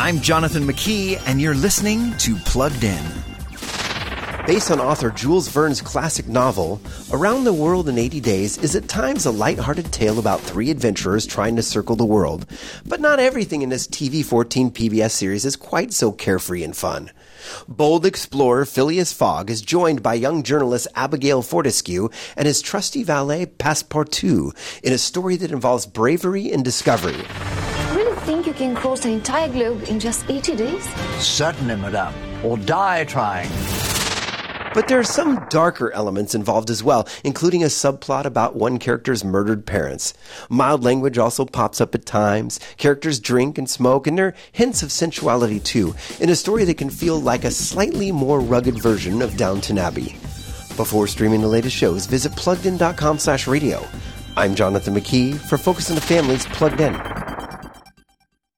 I'm Jonathan McKee, and you're listening to Plugged In. Based on author Jules Verne's classic novel, Around the World in 80 Days is at times a light-hearted tale about three adventurers trying to circle the world. But not everything in this TV 14 PBS series is quite so carefree and fun. Bold explorer Phileas Fogg is joined by young journalist Abigail Fortescue and his trusty valet Passepartout in a story that involves bravery and discovery. Really think you can cross the entire globe in just 80 days? Certainly, madame. Or die trying. But there are some darker elements involved as well, including a subplot about one character's murdered parents. Mild language also pops up at times. Characters drink and smoke, and there are hints of sensuality too, in a story that can feel like a slightly more rugged version of Downton Abbey. Before streaming the latest shows, visit pluggedin.com slash radio. I'm Jonathan McKee for Focus on the Family's Plugged In.